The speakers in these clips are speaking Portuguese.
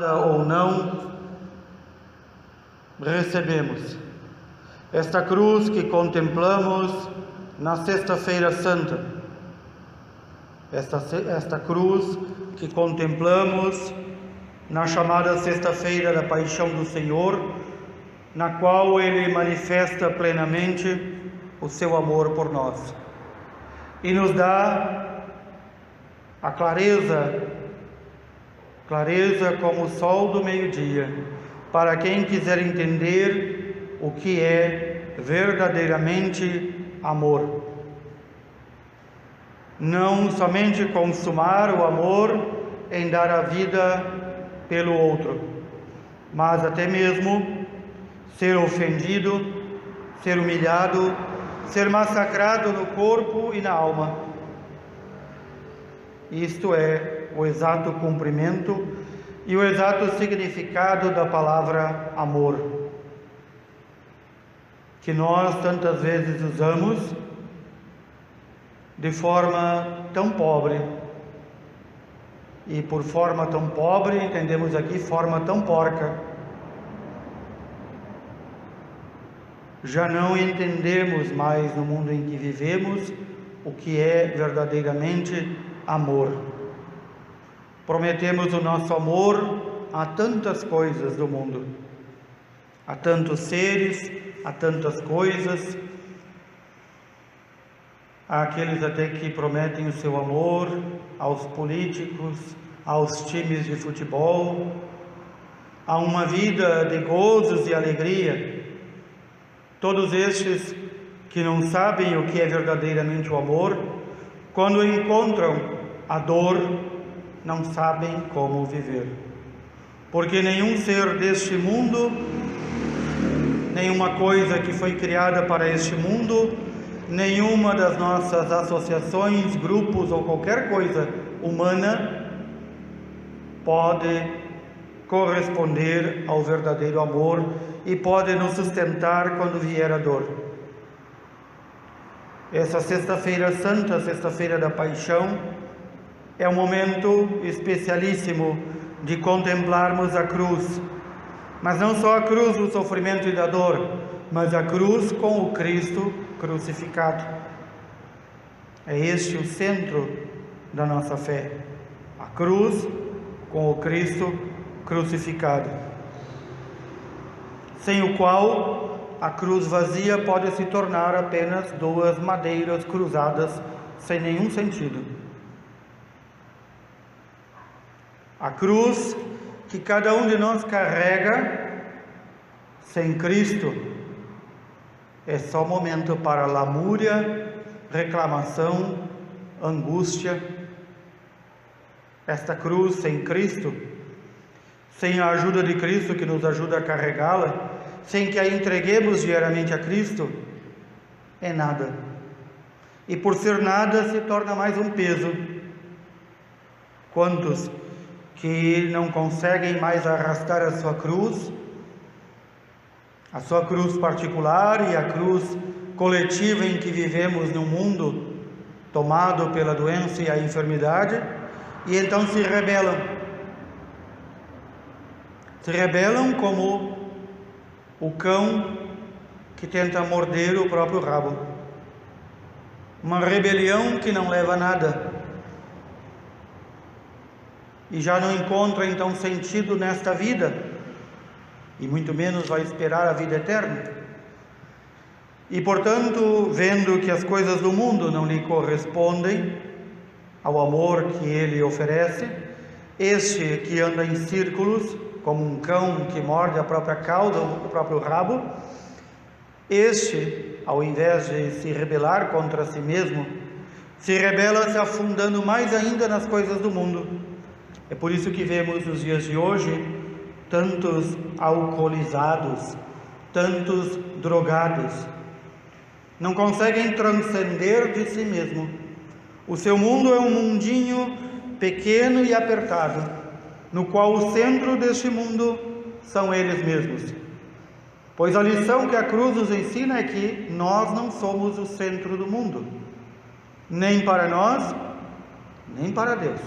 ou não, recebemos. Esta cruz que contemplamos na Sexta-feira Santa, esta, esta cruz que contemplamos na chamada Sexta-feira da Paixão do Senhor, na qual Ele manifesta plenamente o seu amor por nós e nos dá a clareza, clareza como o sol do meio-dia, para quem quiser entender o que é verdadeiramente amor. Não somente consumar o amor em dar a vida pelo outro, mas até mesmo ser ofendido, ser humilhado, ser massacrado no corpo e na alma. Isto é o exato cumprimento e o exato significado da palavra amor, que nós tantas vezes usamos de forma tão pobre. E por forma tão pobre, entendemos aqui forma tão porca. Já não entendemos mais no mundo em que vivemos o que é verdadeiramente amor. Prometemos o nosso amor a tantas coisas do mundo, a tantos seres, a tantas coisas, Há aqueles até que prometem o seu amor aos políticos, aos times de futebol, a uma vida de gozos e alegria. Todos estes que não sabem o que é verdadeiramente o amor, quando encontram a dor, não sabem como viver. Porque nenhum ser deste mundo, nenhuma coisa que foi criada para este mundo, nenhuma das nossas associações, grupos ou qualquer coisa humana pode corresponder ao verdadeiro amor e pode nos sustentar quando vier a dor. Essa Sexta-feira Santa, Sexta-feira da Paixão, é um momento especialíssimo de contemplarmos a cruz, mas não só a cruz do sofrimento e da dor, mas a cruz com o Cristo crucificado. É este o centro da nossa fé. A cruz com o Cristo crucificado. Sem o qual a cruz vazia pode se tornar apenas duas madeiras cruzadas sem nenhum sentido. A cruz que cada um de nós carrega sem Cristo é só momento para lamúria, reclamação, angústia. Esta cruz sem Cristo, sem a ajuda de Cristo que nos ajuda a carregá-la, sem que a entreguemos diariamente a Cristo, é nada. E por ser nada, se torna mais um peso. Quantos que não conseguem mais arrastar a sua cruz, a sua cruz particular e a cruz coletiva em que vivemos no mundo tomado pela doença e a enfermidade, e então se rebelam. Se rebelam como o cão que tenta morder o próprio rabo. Uma rebelião que não leva a nada. E já não encontra então sentido nesta vida e muito menos vai esperar a vida eterna. E portanto, vendo que as coisas do mundo não lhe correspondem ao amor que ele oferece, este que anda em círculos, como um cão que morde a própria cauda, o próprio rabo, este, ao invés de se rebelar contra si mesmo, se rebela se afundando mais ainda nas coisas do mundo. É por isso que vemos nos dias de hoje tantos alcoolizados, tantos drogados. Não conseguem transcender de si mesmo. O seu mundo é um mundinho pequeno e apertado, no qual o centro deste mundo são eles mesmos. Pois a lição que a cruz nos ensina é que nós não somos o centro do mundo, nem para nós, nem para Deus.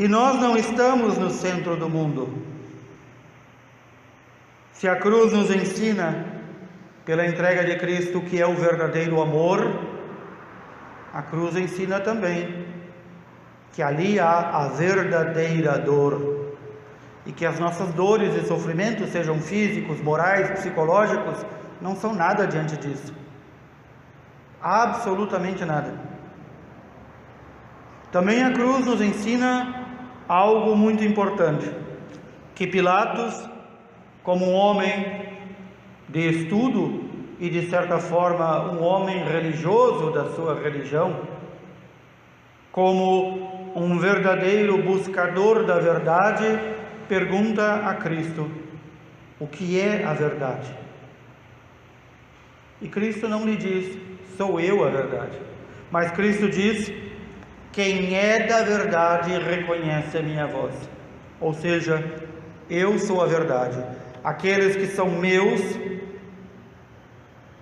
E nós não estamos no centro do mundo. Se a cruz nos ensina, pela entrega de Cristo, que é o verdadeiro amor, a cruz ensina também que ali há a verdadeira dor e que as nossas dores e sofrimentos, sejam físicos, morais, psicológicos, não são nada diante disso. Absolutamente nada. Também a cruz nos ensina algo muito importante: que Pilatos, como um homem de estudo e de certa forma um homem religioso da sua religião, como um verdadeiro buscador da verdade, pergunta a Cristo: o que é a verdade? E Cristo não lhe diz: sou eu a verdade. Mas Cristo diz: quem é da verdade reconhece a minha voz. Ou seja, eu sou a verdade. Aqueles que são meus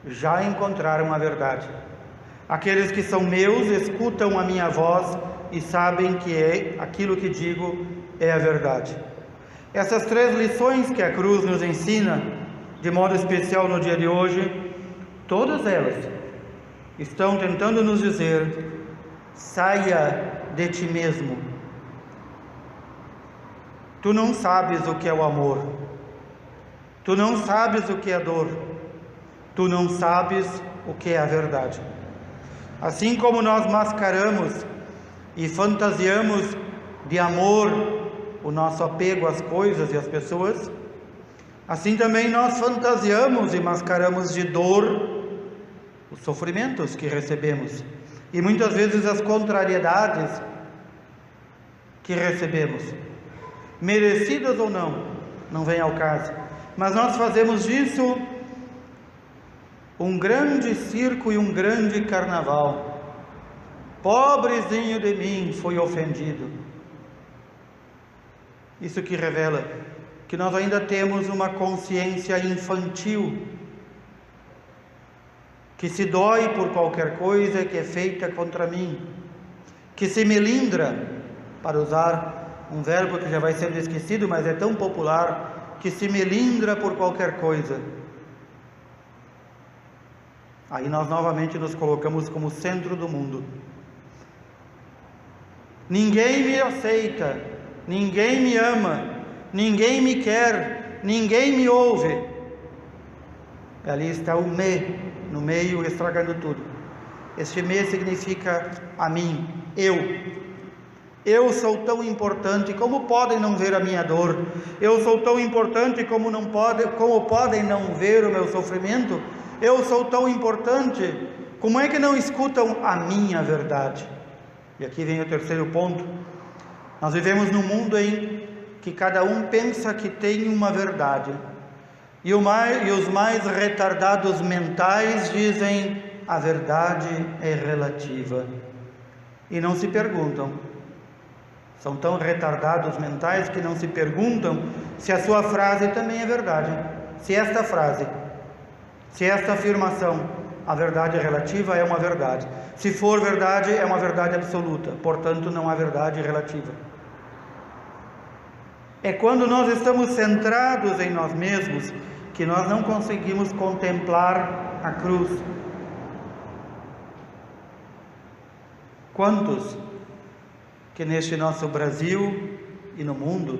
já encontraram a verdade. Aqueles que são meus escutam a minha voz e sabem que é aquilo que digo é a verdade. Essas três lições que a cruz nos ensina, de modo especial no dia de hoje, todas elas estão tentando nos dizer: saia de ti mesmo. Tu não sabes o que é o amor, tu não sabes o que é dor, tu não sabes o que é a verdade. Assim como nós mascaramos e fantasiamos de amor o nosso apego às coisas e às pessoas, assim também nós fantasiamos e mascaramos de dor os sofrimentos que recebemos e muitas vezes as contrariedades que recebemos, merecidas ou não, não vem ao caso, mas nós fazemos disso um grande circo e um grande carnaval. Pobrezinho de mim foi ofendido. Isso que revela que nós ainda temos uma consciência infantil que se dói por qualquer coisa que é feita contra mim, que se melindra, para usar um verbo que já vai sendo esquecido, mas é tão popular, que se melindra por qualquer coisa. Aí nós novamente nos colocamos como centro do mundo. Ninguém me aceita, ninguém me ama, ninguém me quer, ninguém me ouve. Ali está o me, no meio, estragando tudo. Este me significa a mim, eu. Eu sou tão importante, como podem não ver a minha dor? Eu sou tão importante como não pode, como podem não ver o meu sofrimento? Eu sou tão importante, como é que não escutam a minha verdade? E aqui vem o terceiro ponto. Nós vivemos num mundo em que cada um pensa que tem uma verdade, e, mais, e os mais retardados mentais dizem: a verdade é relativa. E não se perguntam. São tão retardados mentais que não se perguntam se a sua frase também é verdade. Se esta frase, se esta afirmação, a verdade é relativa, é uma verdade. Se for verdade, é uma verdade absoluta. Portanto, não há verdade relativa. É quando nós estamos centrados em nós mesmos que nós não conseguimos contemplar a cruz. Quantos que neste nosso Brasil e no mundo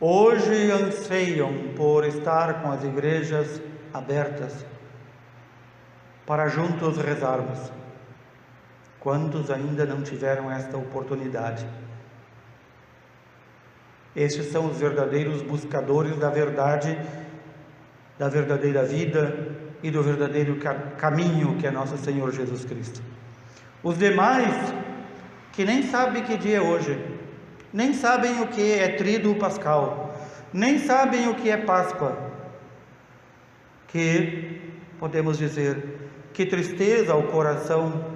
hoje anseiam por estar com as igrejas abertas para juntos rezarmos? Quantos ainda não tiveram esta oportunidade? Estes são os verdadeiros buscadores da verdade da verdadeira vida e do verdadeiro caminho que é nosso Senhor Jesus Cristo. Os demais, que nem sabem que dia é hoje, nem sabem o que é trido pascal, nem sabem o que é Páscoa, que podemos dizer, que tristeza ao coração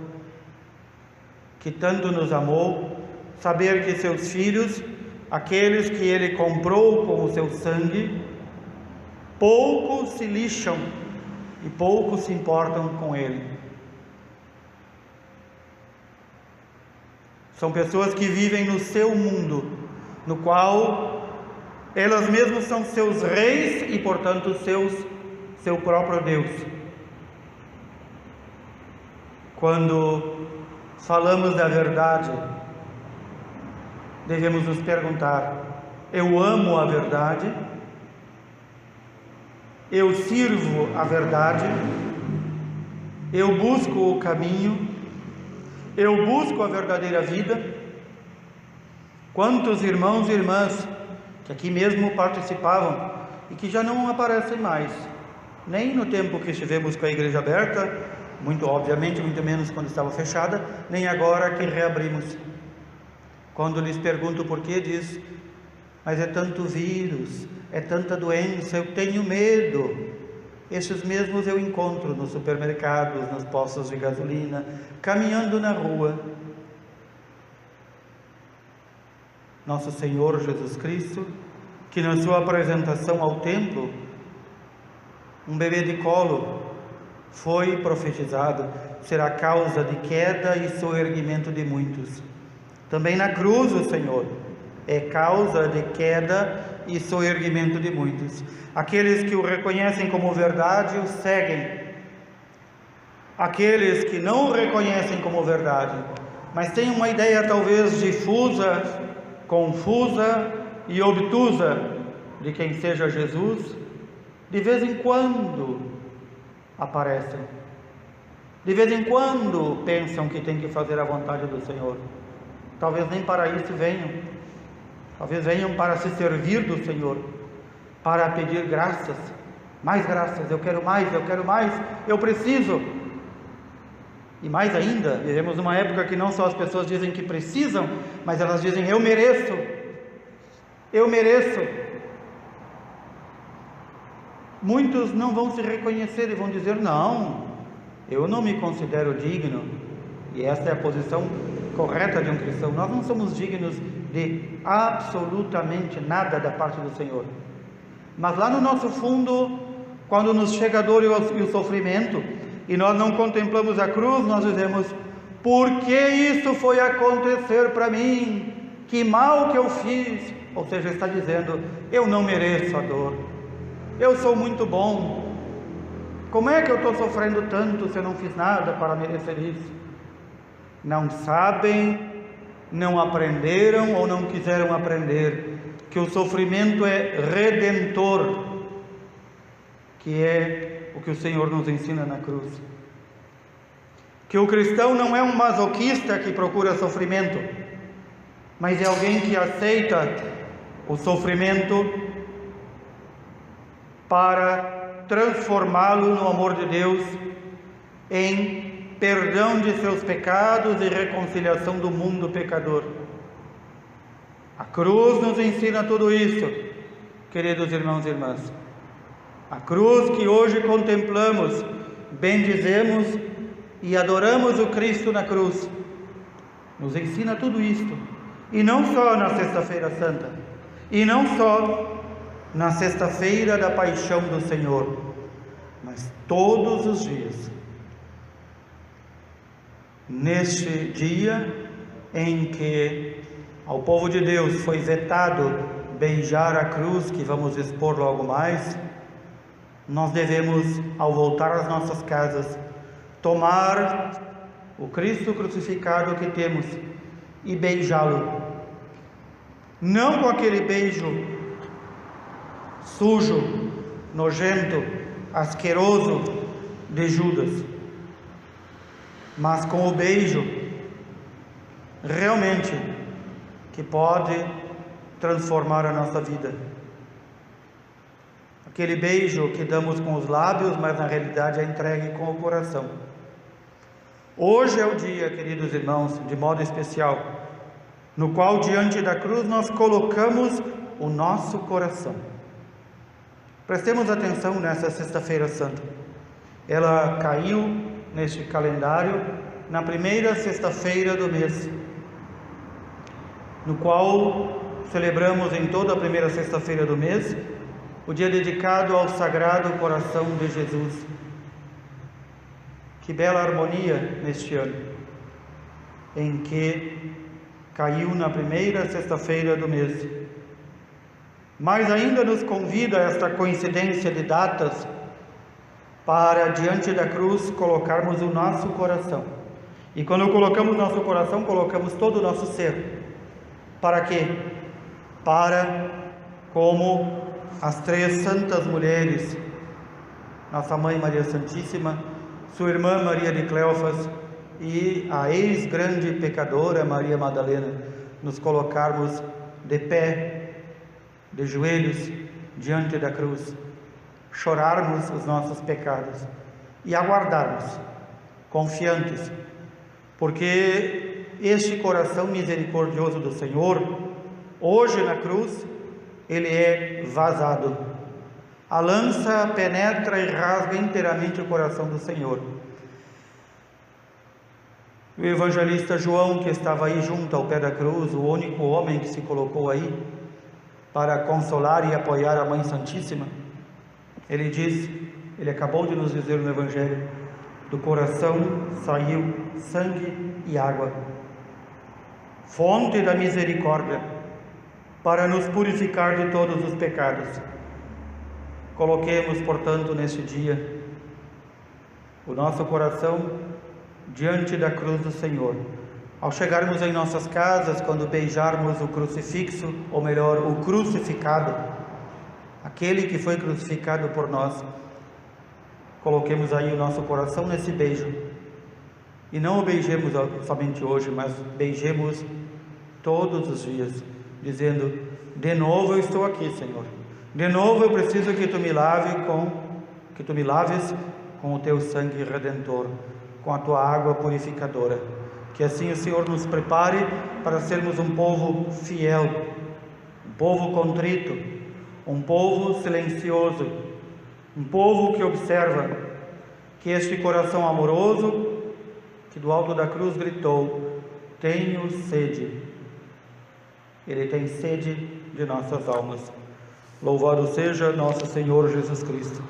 que tanto nos amou, saber que seus filhos, aqueles que ele comprou com o seu sangue, poucos se lixam e poucos se importam com ele. São pessoas que vivem no seu mundo, no qual elas mesmas são seus reis e, portanto, seus seu próprio Deus. Quando falamos da verdade, devemos nos perguntar: eu amo a verdade? Eu sirvo a verdade? Eu busco o caminho? Eu busco a verdadeira vida? Quantos irmãos e irmãs que aqui mesmo participavam e que já não aparecem mais, nem no tempo que estivemos com a igreja aberta, muito obviamente, muito menos quando estava fechada, nem agora que reabrimos. Quando lhes pergunto por que, diz: Mas é tanto vírus, é tanta doença, eu tenho medo. Esses mesmos eu encontro nos supermercados, nos postos de gasolina, caminhando na rua. Nosso Senhor Jesus Cristo, que na sua apresentação ao templo, um bebê de colo foi profetizado, será causa de queda e soerguimento de muitos. Também na cruz o Senhor é causa de queda e soerguimento de muitos. Aqueles que o reconhecem como verdade o seguem. Aqueles que não o reconhecem como verdade, mas têm uma ideia talvez difusa, confusa e obtusa de quem seja Jesus, de vez em quando aparecem. De vez em quando pensam que tem que fazer a vontade do Senhor. Talvez nem para isso venham. Talvez venham para se servir do Senhor, para pedir graças, mais graças. Eu quero mais, eu quero mais, eu preciso. E mais ainda, vivemos numa época que não só as pessoas dizem que precisam, mas elas dizem eu mereço. Eu mereço. Muitos não vão se reconhecer e vão dizer: não, eu não me considero digno. E essa é a posição correta de um cristão. Nós não somos dignos de absolutamente nada da parte do Senhor. Mas lá no nosso fundo, quando nos chega a dor e o sofrimento, e nós não contemplamos a cruz, nós dizemos: por que isso foi acontecer para mim? Que mal que eu fiz? Ou seja, está dizendo: eu não mereço a dor. Eu sou muito bom. Como é que eu estou sofrendo tanto se eu não fiz nada para merecer isso? Não sabem, não aprenderam ou não quiseram aprender que o sofrimento é redentor, que é o que o Senhor nos ensina na cruz. Que o cristão não é um masoquista que procura sofrimento, mas é alguém que aceita o sofrimento para transformá-lo no amor de Deus em perdão de seus pecados e reconciliação do mundo pecador. A cruz nos ensina tudo isso, queridos irmãos e irmãs. A cruz que hoje contemplamos, bendizemos e adoramos o Cristo na cruz, nos ensina tudo isto. E não só na Sexta-feira Santa, e não só na sexta-feira da paixão do Senhor, mas todos os dias. Neste dia em que ao povo de Deus foi vetado beijar a cruz, que vamos expor logo mais, nós devemos, ao voltar às nossas casas, tomar o Cristo crucificado que temos e beijá-lo. Não com aquele beijo sujo, nojento, asqueroso de Judas. Mas com o beijo, realmente, que pode transformar a nossa vida. Aquele beijo que damos com os lábios, mas na realidade é entregue com o coração. Hoje é o dia, queridos irmãos, de modo especial, no qual diante da cruz nós colocamos o nosso coração. Prestemos atenção nessa Sexta-feira Santa. Ela caiu neste calendário na primeira sexta-feira do mês, no qual celebramos em toda a primeira sexta-feira do mês o dia dedicado ao Sagrado Coração de Jesus. Que bela harmonia neste ano, em que caiu na primeira sexta-feira do mês. Mas ainda nos convida esta coincidência de datas para diante da cruz colocarmos o nosso coração. E quando colocamos nosso coração, colocamos todo o nosso ser. Para quê? Para como as três santas mulheres, nossa mãe Maria Santíssima, sua irmã Maria de Cleofas e a ex-grande pecadora Maria Madalena, nos colocarmos de pé, de joelhos, diante da cruz, chorarmos os nossos pecados e aguardarmos, confiantes, porque este coração misericordioso do Senhor, hoje na cruz, ele é vazado. A lança penetra e rasga inteiramente o coração do Senhor. O evangelista João, que estava aí junto ao pé da cruz, o único homem que se colocou aí para consolar e apoiar a Mãe Santíssima, ele diz, ele acabou de nos dizer no Evangelho, do coração saiu sangue e água, fonte da misericórdia para nos purificar de todos os pecados. Coloquemos, portanto, neste dia o nosso coração diante da cruz do Senhor. Ao chegarmos em nossas casas, quando beijarmos o crucifixo, ou melhor, o crucificado, aquele que foi crucificado por nós, coloquemos aí o nosso coração nesse beijo. E não o beijemos somente hoje, mas beijemos todos os dias dizendo: De novo eu estou aqui, Senhor. De novo eu preciso que tu me lave com que tu me laves com o teu sangue redentor, com a tua água purificadora. Que assim o Senhor nos prepare para sermos um povo fiel, um povo contrito, um povo silencioso, um povo que observa que este coração amoroso que do alto da cruz gritou: Tenho sede ele tem sede de nossas almas. Louvado seja nosso Senhor Jesus Cristo.